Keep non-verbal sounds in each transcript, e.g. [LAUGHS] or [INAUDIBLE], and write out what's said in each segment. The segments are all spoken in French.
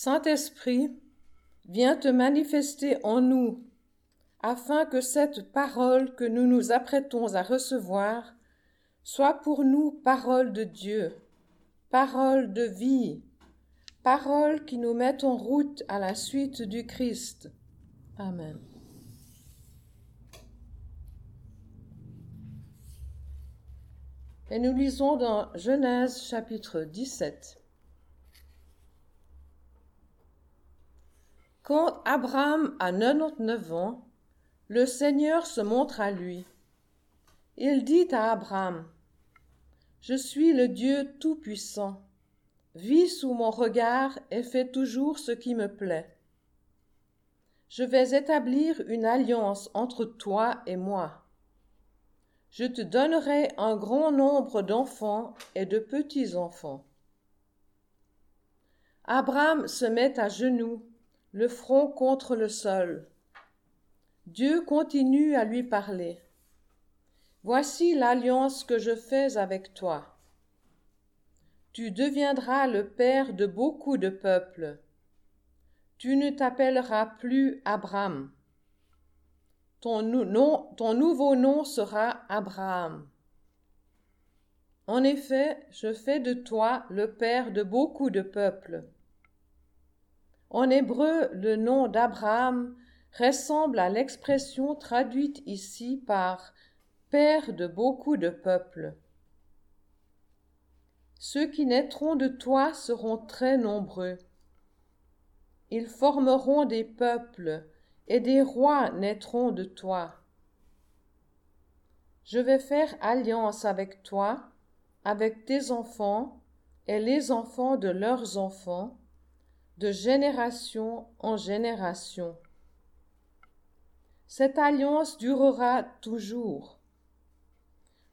Saint-Esprit, viens te manifester en nous, afin que cette parole que nous nous apprêtons à recevoir soit pour nous parole de Dieu, parole de vie, parole qui nous met en route à la suite du Christ. Amen. Et nous lisons dans Genèse chapitre 17. Quand Abraham a 99 ans, le Seigneur se montre à lui. Il dit à Abraham, Je suis le Dieu Tout-Puissant. Vis sous mon regard et fais toujours ce qui me plaît. Je vais établir une alliance entre toi et moi. Je te donnerai un grand nombre d'enfants et de petits-enfants. Abraham se met à genoux, le front contre le sol. Dieu continue à lui parler. Voici l'alliance que je fais avec toi. Tu deviendras le père de beaucoup de peuples. Tu ne t'appelleras plus Abraham. Ton, ton nouveau nom sera Abraham. En effet, je fais de toi le père de beaucoup de peuples. En hébreu, le nom d'Abraham ressemble à l'expression traduite ici par Père de beaucoup de peuples. Ceux qui naîtront de toi seront très nombreux. Ils formeront des peuples, et des rois naîtront de toi. Je vais faire alliance avec toi, avec tes enfants et les enfants de leurs enfants, de génération en génération. Cette alliance durera toujours.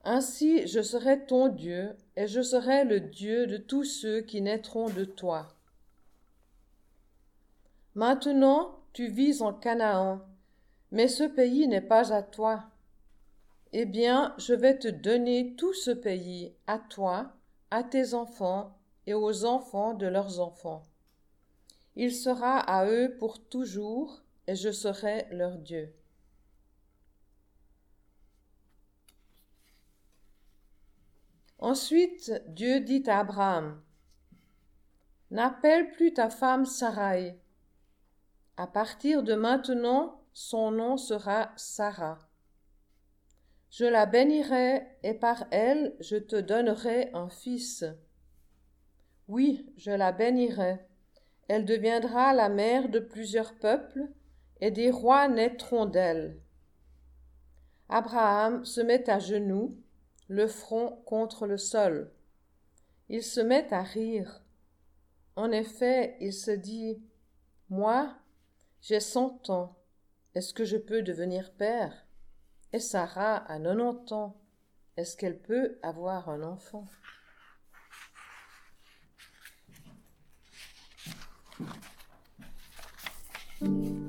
Ainsi je serai ton Dieu, et je serai le Dieu de tous ceux qui naîtront de toi. Maintenant, tu vis en Canaan, mais ce pays n'est pas à toi. Eh bien, je vais te donner tout ce pays à toi, à tes enfants et aux enfants de leurs enfants. Il sera à eux pour toujours, et je serai leur Dieu. Ensuite, Dieu dit à Abraham, N'appelle plus ta femme Sarai, à partir de maintenant, son nom sera Sarah. Je la bénirai et par elle je te donnerai un fils. Oui, je la bénirai. Elle deviendra la mère de plusieurs peuples, et des rois naîtront d'elle. Abraham se met à genoux, le front contre le sol. Il se met à rire. En effet, il se dit Moi, j'ai cent ans. Est-ce que je peux devenir père? Et Sarah a 90 ans. Est-ce qu'elle peut avoir un enfant? 음.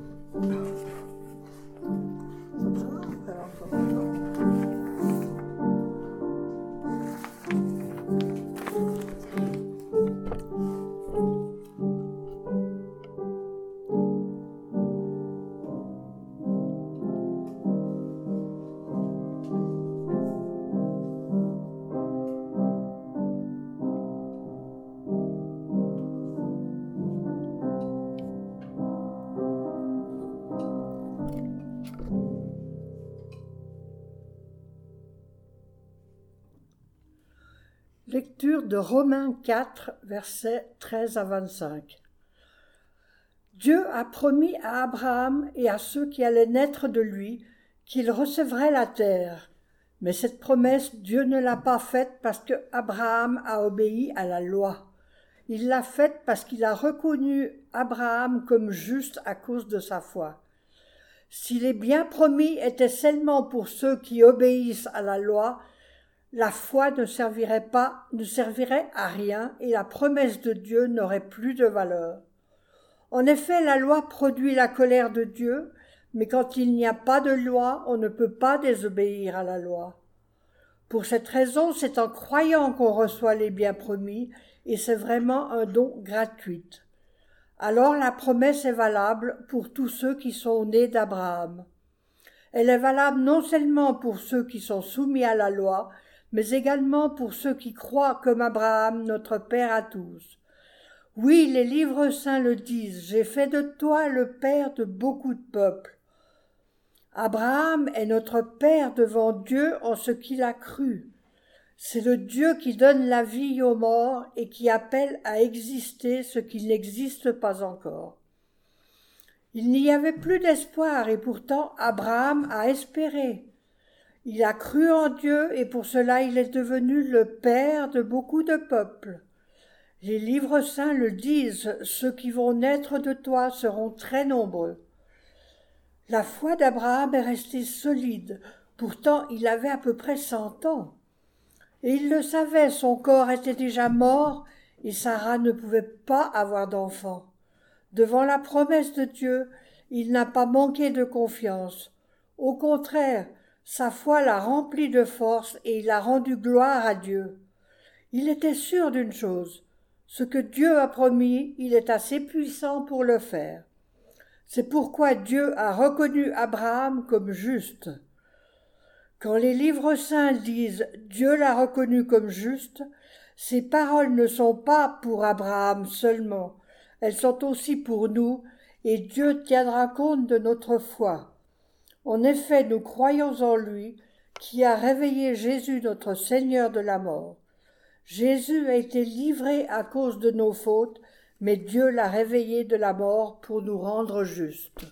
De Romains 4, versets 13 à 25. Dieu a promis à Abraham et à ceux qui allaient naître de lui qu'il recevrait la terre. Mais cette promesse, Dieu ne l'a pas faite parce que Abraham a obéi à la loi. Il l'a faite parce qu'il a reconnu Abraham comme juste à cause de sa foi. Si les biens promis étaient seulement pour ceux qui obéissent à la loi, la foi ne servirait pas, ne servirait à rien et la promesse de Dieu n'aurait plus de valeur. En effet, la loi produit la colère de Dieu, mais quand il n'y a pas de loi, on ne peut pas désobéir à la loi. Pour cette raison, c'est en croyant qu'on reçoit les biens promis, et c'est vraiment un don gratuit. alors la promesse est valable pour tous ceux qui sont nés d'Abraham. Elle est valable non seulement pour ceux qui sont soumis à la loi, mais également pour ceux qui croient comme Abraham, notre Père à tous. Oui, les livres saints le disent, j'ai fait de toi le Père de beaucoup de peuples. Abraham est notre Père devant Dieu en ce qu'il a cru. C'est le Dieu qui donne la vie aux morts et qui appelle à exister ce qui n'existe pas encore. Il n'y avait plus d'espoir et pourtant Abraham a espéré. Il a cru en Dieu et pour cela il est devenu le père de beaucoup de peuples. Les livres saints le disent, ceux qui vont naître de toi seront très nombreux. La foi d'Abraham est restée solide, pourtant il avait à peu près cent ans. Et il le savait, son corps était déjà mort, et Sarah ne pouvait pas avoir d'enfant. Devant la promesse de Dieu, il n'a pas manqué de confiance. Au contraire, sa foi l'a rempli de force et il a rendu gloire à Dieu. Il était sûr d'une chose. Ce que Dieu a promis, il est assez puissant pour le faire. C'est pourquoi Dieu a reconnu Abraham comme juste. Quand les livres saints disent Dieu l'a reconnu comme juste, ces paroles ne sont pas pour Abraham seulement, elles sont aussi pour nous, et Dieu tiendra compte de notre foi. En effet, nous croyons en lui, qui a réveillé Jésus notre Seigneur de la mort. Jésus a été livré à cause de nos fautes, mais Dieu l'a réveillé de la mort pour nous rendre justes.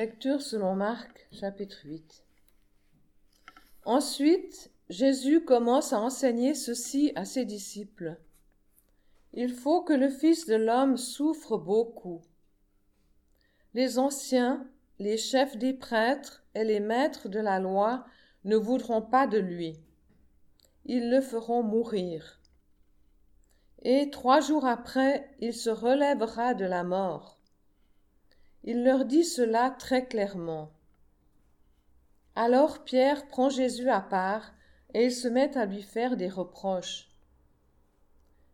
Lecture selon Marc, chapitre 8. Ensuite, Jésus commence à enseigner ceci à ses disciples. Il faut que le Fils de l'homme souffre beaucoup. Les anciens, les chefs des prêtres et les maîtres de la loi ne voudront pas de lui. Ils le feront mourir. Et trois jours après, il se relèvera de la mort. Il leur dit cela très clairement. Alors Pierre prend Jésus à part et il se met à lui faire des reproches.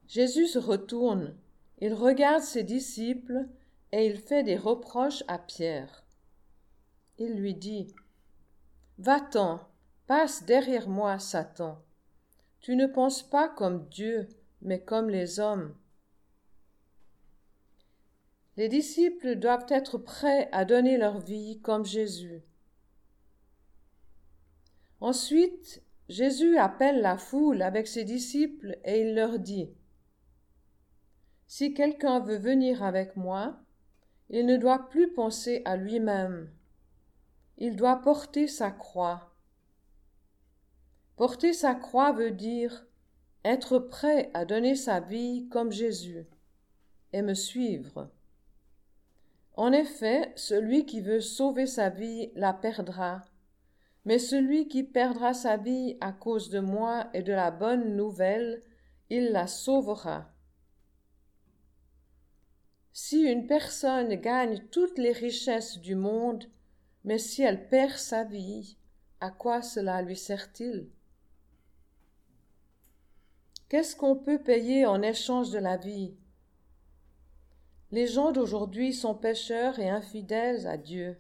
Jésus se retourne, il regarde ses disciples et il fait des reproches à Pierre. Il lui dit Va-t'en, passe derrière moi, Satan. Tu ne penses pas comme Dieu, mais comme les hommes. Les disciples doivent être prêts à donner leur vie comme Jésus. Ensuite, Jésus appelle la foule avec ses disciples et il leur dit Si quelqu'un veut venir avec moi, il ne doit plus penser à lui-même. Il doit porter sa croix. Porter sa croix veut dire être prêt à donner sa vie comme Jésus et me suivre. En effet, celui qui veut sauver sa vie la perdra, mais celui qui perdra sa vie à cause de moi et de la bonne nouvelle, il la sauvera. Si une personne gagne toutes les richesses du monde, mais si elle perd sa vie, à quoi cela lui sert-il? Qu'est-ce qu'on peut payer en échange de la vie? Les gens d'aujourd'hui sont pécheurs et infidèles à Dieu.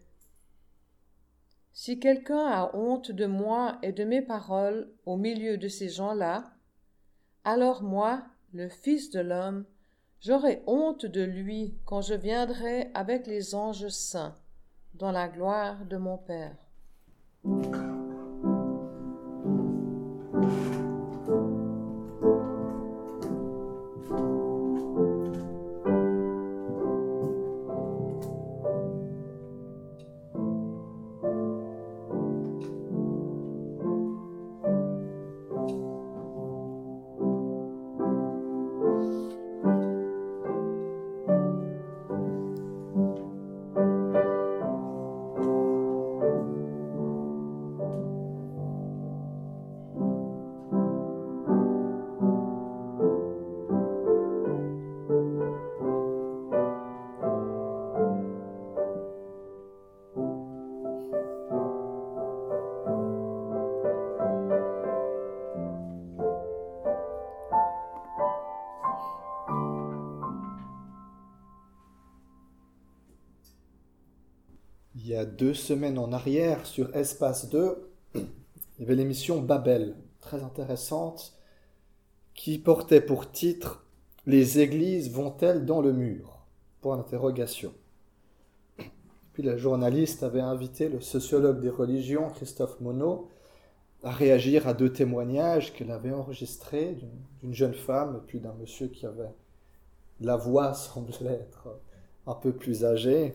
Si quelqu'un a honte de moi et de mes paroles au milieu de ces gens-là, alors moi, le Fils de l'homme, j'aurai honte de lui quand je viendrai avec les anges saints dans la gloire de mon Père. Y a deux semaines en arrière sur Espace 2, il y avait l'émission Babel, très intéressante, qui portait pour titre Les églises vont-elles dans le mur? Point d'interrogation. Puis la journaliste avait invité le sociologue des religions, Christophe Monod, à réagir à deux témoignages qu'elle avait enregistrés d'une jeune femme et puis d'un monsieur qui avait la voix semblait être un peu plus âgé.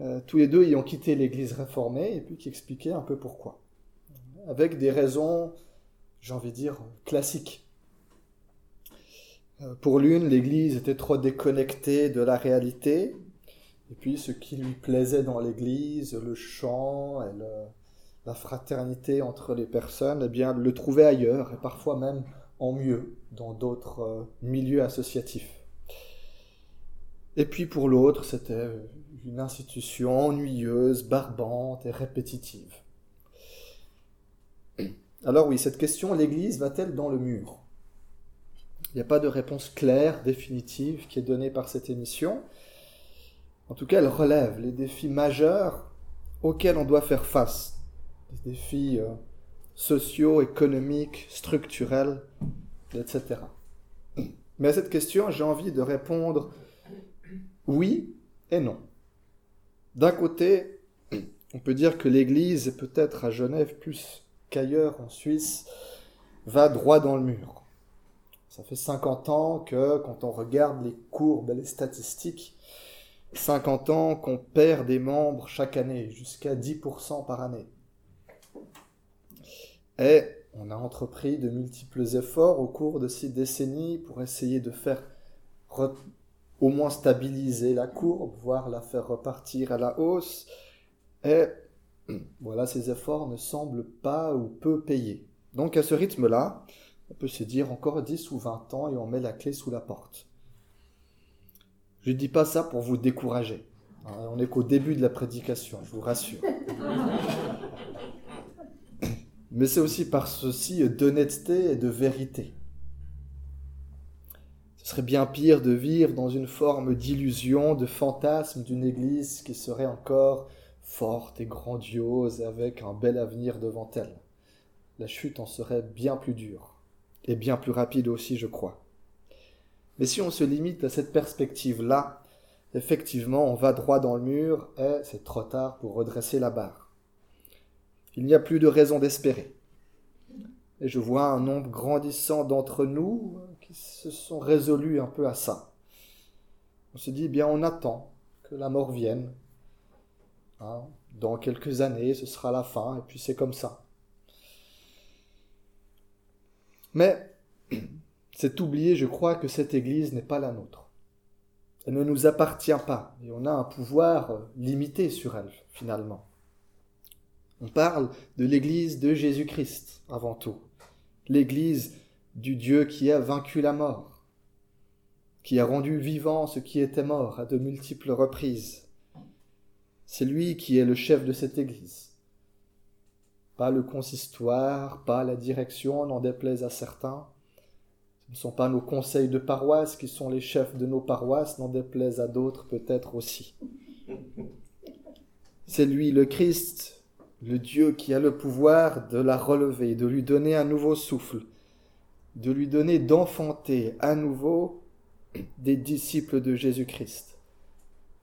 Euh, tous les deux ayant quitté l'Église réformée et puis qui expliquaient un peu pourquoi. Avec des raisons, j'ai envie de dire, classiques. Euh, pour l'une, l'Église était trop déconnectée de la réalité, et puis ce qui lui plaisait dans l'Église, le chant et la fraternité entre les personnes, eh bien, le trouvait ailleurs, et parfois même en mieux, dans d'autres euh, milieux associatifs. Et puis pour l'autre, c'était une institution ennuyeuse, barbante et répétitive. [CLEARS THROAT] Alors oui, cette question, l'Église va-t-elle dans le mur? Il n'y a pas de réponse claire, définitive, qui est donnée par cette émission. En tout cas, elle relève les défis majeurs auxquels on doit faire face. Des défis euh, sociaux, économiques, structurels, etc. Mais à cette question, j'ai envie de répondre oui et non. D'un côté, on peut dire que l'Église, peut-être à Genève plus qu'ailleurs en Suisse, va droit dans le mur. Ça fait 50 ans que, quand on regarde les courbes et les statistiques, 50 ans qu'on perd des membres chaque année, jusqu'à 10% par année. Et on a entrepris de multiples efforts au cours de ces décennies pour essayer de faire au moins stabiliser la courbe, voire la faire repartir à la hausse. Et voilà, ces efforts ne semblent pas ou peu payer. Donc à ce rythme-là, on peut se dire encore 10 ou 20 ans et on met la clé sous la porte. Je ne dis pas ça pour vous décourager. Hein, on n'est qu'au début de la prédication, je vous rassure. [LAUGHS] Mais c'est aussi par ceci d'honnêteté et de vérité. Ce serait bien pire de vivre dans une forme d'illusion, de fantasme d'une Église qui serait encore forte et grandiose avec un bel avenir devant elle. La chute en serait bien plus dure, et bien plus rapide aussi, je crois. Mais si on se limite à cette perspective-là, effectivement, on va droit dans le mur et c'est trop tard pour redresser la barre. Il n'y a plus de raison d'espérer. Et je vois un nombre grandissant d'entre nous se sont résolus un peu à ça. On se dit, eh bien, on attend que la mort vienne. Hein, dans quelques années, ce sera la fin, et puis c'est comme ça. Mais [CLEARS THROAT] c'est oublier, je crois, que cette Église n'est pas la nôtre. Elle ne nous appartient pas, et on a un pouvoir limité sur elle, finalement. On parle de l'Église de Jésus-Christ, avant tout. L'Église du Dieu qui a vaincu la mort, qui a rendu vivant ce qui était mort à de multiples reprises. C'est lui qui est le chef de cette Église. Pas le consistoire, pas la direction, n'en déplaise à certains. Ce ne sont pas nos conseils de paroisse qui sont les chefs de nos paroisses, n'en déplaise à d'autres peut-être aussi. C'est lui, le Christ, le Dieu qui a le pouvoir de la relever, de lui donner un nouveau souffle, de lui donner d'enfanter à nouveau des disciples de Jésus-Christ.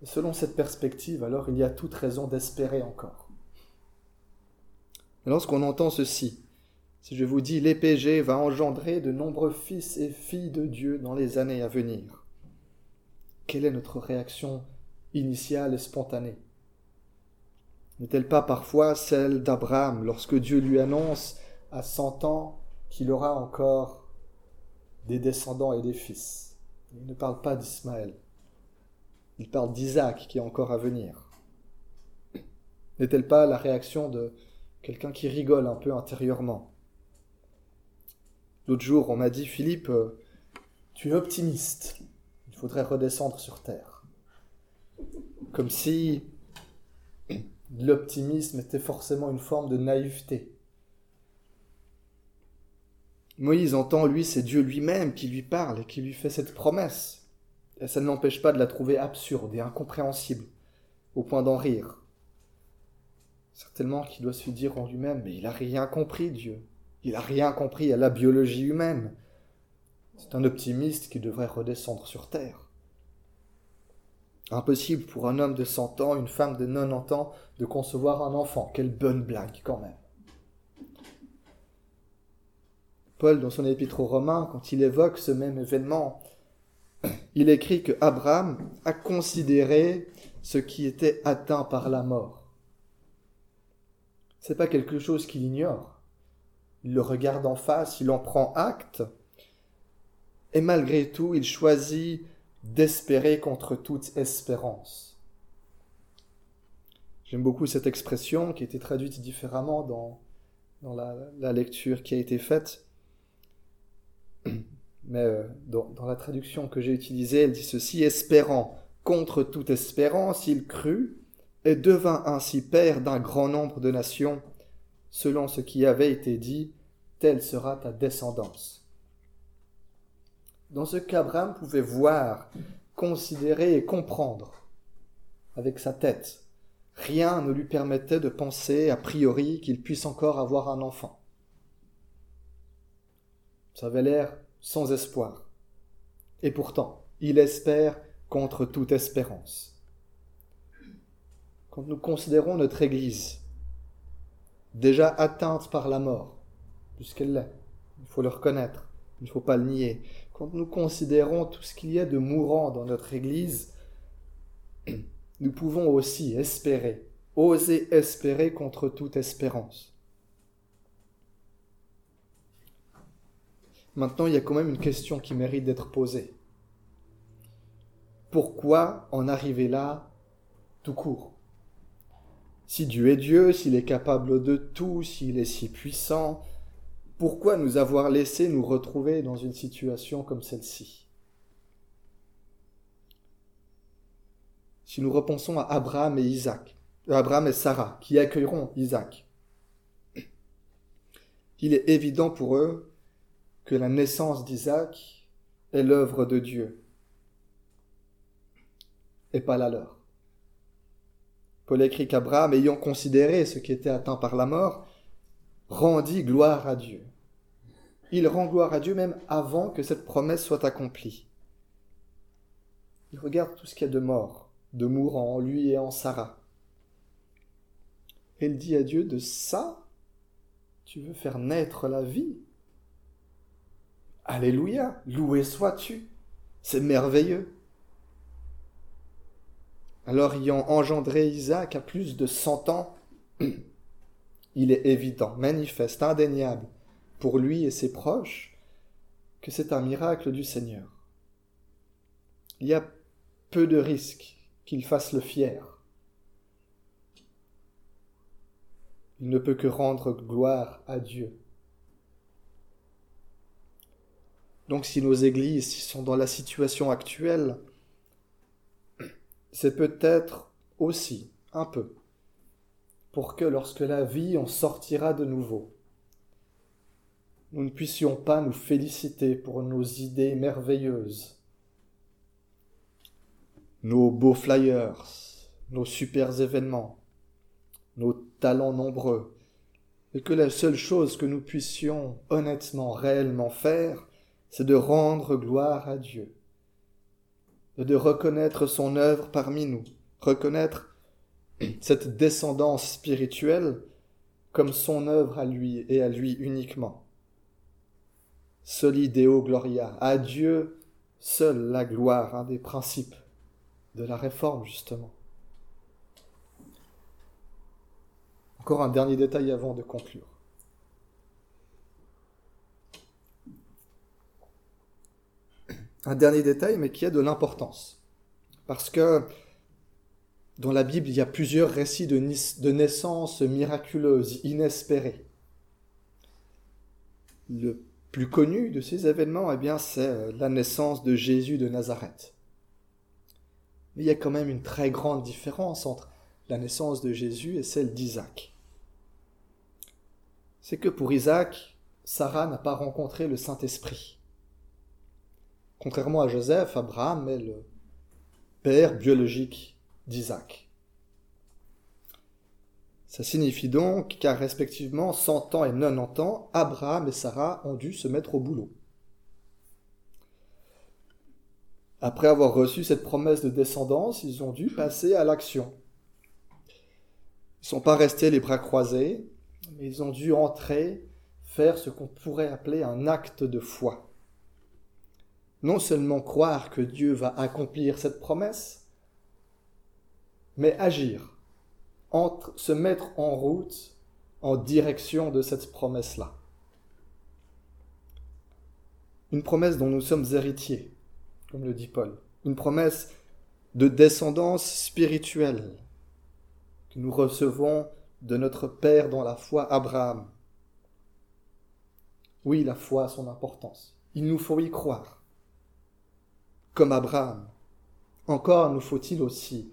Selon cette perspective, alors il y a toute raison d'espérer encore. Lorsqu'on entend ceci, si je vous dis l'épg va engendrer de nombreux fils et filles de Dieu dans les années à venir, quelle est notre réaction initiale et spontanée? N'est-elle pas parfois celle d'Abraham lorsque Dieu lui annonce à cent ans qu'il aura encore des descendants et des fils. Il ne parle pas d'Ismaël. Il parle d'Isaac qui est encore à venir. N'est-elle pas la réaction de quelqu'un qui rigole un peu intérieurement? L'autre jour, on m'a dit, Philippe, euh, tu es optimiste. Il faudrait redescendre sur Terre. Comme si [CLEARS THROAT] l'optimisme était forcément une forme de naïveté. Moïse entend, lui, c'est Dieu lui-même qui lui parle et qui lui fait cette promesse. Et ça ne l'empêche pas de la trouver absurde et incompréhensible, au point d'en rire. Certainement qu'il doit se dire en lui-même, mais il n'a rien compris, Dieu. Il n'a rien compris à la biologie humaine. C'est un optimiste qui devrait redescendre sur Terre. Impossible pour un homme de 100 ans, une femme de 90 ans, de concevoir un enfant. Quelle bonne blague quand même. Paul, dans son épître aux Romains, quand il évoque ce même événement, il écrit que Abraham a considéré ce qui était atteint par la mort. C'est pas quelque chose qu'il ignore. Il le regarde en face, il en prend acte, et malgré tout, il choisit d'espérer contre toute espérance. J'aime beaucoup cette expression qui a été traduite différemment dans, dans la, lecture qui a été faite. Mais euh, dans, dans, la traduction que j'ai utilisée, elle dit ceci, espérant contre toute espérance, il crut et devint ainsi père d'un grand nombre de nations, selon ce qui avait été dit, telle sera ta descendance. Dans ce qu'Abraham pouvait voir, considérer et comprendre avec sa tête, rien ne lui permettait de penser a priori qu'il puisse encore avoir un enfant. Ça avait l'air sans espoir. Et pourtant, il espère contre toute espérance. Quand nous considérons notre Église, déjà atteinte par la mort, puisqu'elle l'est, il faut le reconnaître, il ne faut pas le nier, quand nous considérons tout ce qu'il y a de mourant dans notre Église, nous pouvons aussi espérer, oser espérer contre toute espérance. Maintenant, il y a quand même une question qui mérite d'être posée. Pourquoi en arriver là tout court? Si Dieu est Dieu, s'il est capable de tout, s'il est si puissant, pourquoi nous avoir laissé nous retrouver dans une situation comme celle-ci? Si nous repensons à Abraham et Isaac, euh, Abraham et Sarah, qui accueilleront Isaac, il est évident pour eux que la naissance d'Isaac est l'œuvre de Dieu et pas la leur. Paul écrit qu'Abraham, ayant considéré ce qui était atteint par la mort, rendit gloire à Dieu. Il rend gloire à Dieu même avant que cette promesse soit accomplie. Il regarde tout ce qu'il y a de mort, de mourant en lui et en Sarah. Et il dit à Dieu, de ça, tu veux faire naître la vie Alléluia, loué sois-tu. C'est merveilleux. Alors ayant engendré Isaac à plus de cent ans, [CLEARS THROAT] il est évident, manifeste, indéniable, pour lui et ses proches, que c'est un miracle du Seigneur. Il y a peu de risques qu'il fasse le fier. Il ne peut que rendre gloire à Dieu. Donc si nos églises sont dans la situation actuelle, c'est peut-être aussi un peu pour que lorsque la vie en sortira de nouveau, nous ne puissions pas nous féliciter pour nos idées merveilleuses, nos beaux flyers, nos super événements, nos talents nombreux, et que la seule chose que nous puissions honnêtement, réellement faire, c'est de rendre gloire à Dieu de reconnaître son œuvre parmi nous, reconnaître cette descendance spirituelle comme son œuvre à lui et à lui uniquement. Solideo Gloria, à Dieu seule la gloire, un des principes de la réforme justement. Encore un dernier détail avant de conclure. Un dernier détail, mais qui a de l'importance. Parce que dans la Bible, il y a plusieurs récits de, de naissances miraculeuses, inespérées. Le plus connu de ces événements, eh bien, c'est euh, la naissance de Jésus de Nazareth. Mais il y a quand même une très grande différence entre la naissance de Jésus et celle d'Isaac. C'est que pour Isaac, Sarah n'a pas rencontré le Saint-Esprit. Contrairement à Joseph, Abraham est le père biologique d'Isaac. Ça signifie donc qu'à respectivement 100 ans et 90 ans, Abraham et Sarah ont dû se mettre au boulot. Après avoir reçu cette promesse de descendance, ils ont dû passer à l'action. Ils ne sont pas restés les bras croisés, mais ils ont dû entrer, faire ce qu'on pourrait appeler un acte de foi. Non seulement croire que Dieu va accomplir cette promesse, mais agir, se mettre en route en direction de cette promesse-là. Une promesse dont nous sommes héritiers comme le dit Paul. Une promesse de descendance spirituelle que nous recevons de notre Père dans la foi, Abraham. Oui, la foi a son importance. Il nous faut y croire. Comme Abraham. Encore nous faut-il aussi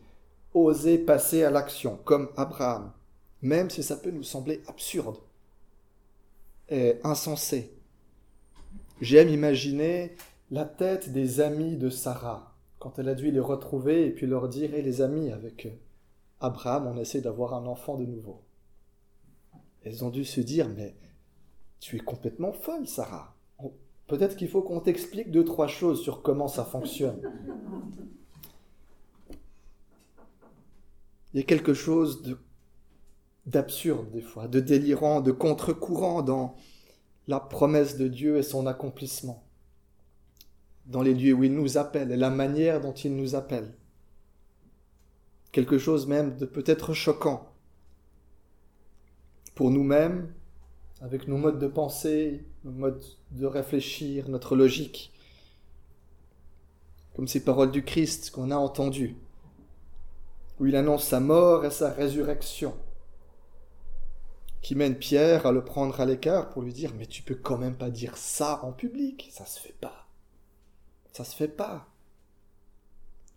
oser passer à l'action, comme Abraham, même si ça peut nous sembler absurde et insensé. J'aime imaginer la tête des amis de Sarah, quand elle a dû les retrouver et puis leur dire et les amis, avec Abraham, on essaie d'avoir un enfant de nouveau. Elles ont dû se dire Mais tu es complètement folle, Sarah. Peut-être qu'il faut qu'on t'explique deux, trois choses sur comment ça fonctionne. Il y a quelque chose d'absurde des fois, de délirant, de contre-courant dans la promesse de Dieu et son accomplissement dans les lieux où il nous appelle et la manière dont il nous appelle. Quelque chose même de peut-être choquant pour nous-mêmes, avec nos modes de pensée, nos modes de réfléchir, notre logique, comme ces paroles du Christ qu'on a entendues, où il annonce sa mort et sa résurrection, qui mène Pierre à le prendre à l'écart pour lui dire Mais tu peux quand même pas dire ça en public, ça se fait pas. Ça se fait pas.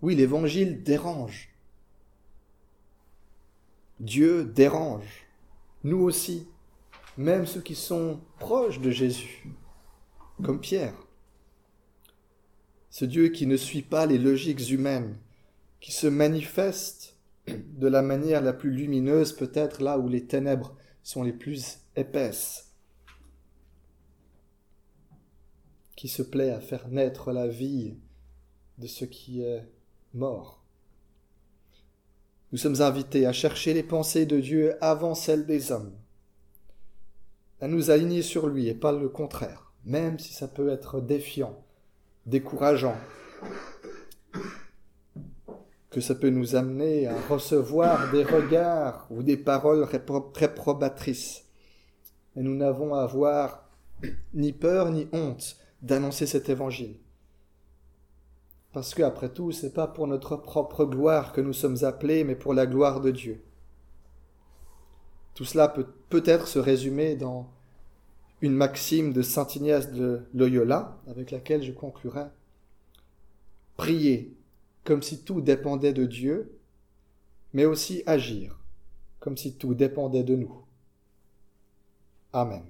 Oui, l'évangile dérange. Dieu dérange. Nous aussi, même ceux qui sont proches de Jésus, comme Pierre. Ce Dieu qui ne suit pas les logiques humaines, qui se manifeste de la manière la plus lumineuse peut-être là où les ténèbres sont les plus épaisses. qui se plaît à faire naître la vie de ce qui est mort. Nous sommes invités à chercher les pensées de Dieu avant celles des hommes, à nous aligner sur lui et pas le contraire, même si ça peut être défiant, décourageant, que ça peut nous amener à recevoir des regards ou des paroles réprobatrices. Et nous n'avons à avoir ni peur ni honte d'annoncer cet évangile. Parce que, après tout, c'est pas pour notre propre gloire que nous sommes appelés, mais pour la gloire de Dieu. Tout cela peut peut-être se résumer dans une maxime de saint Ignace de Loyola, avec laquelle je conclurai. Prier comme si tout dépendait de Dieu, mais aussi agir comme si tout dépendait de nous. Amen.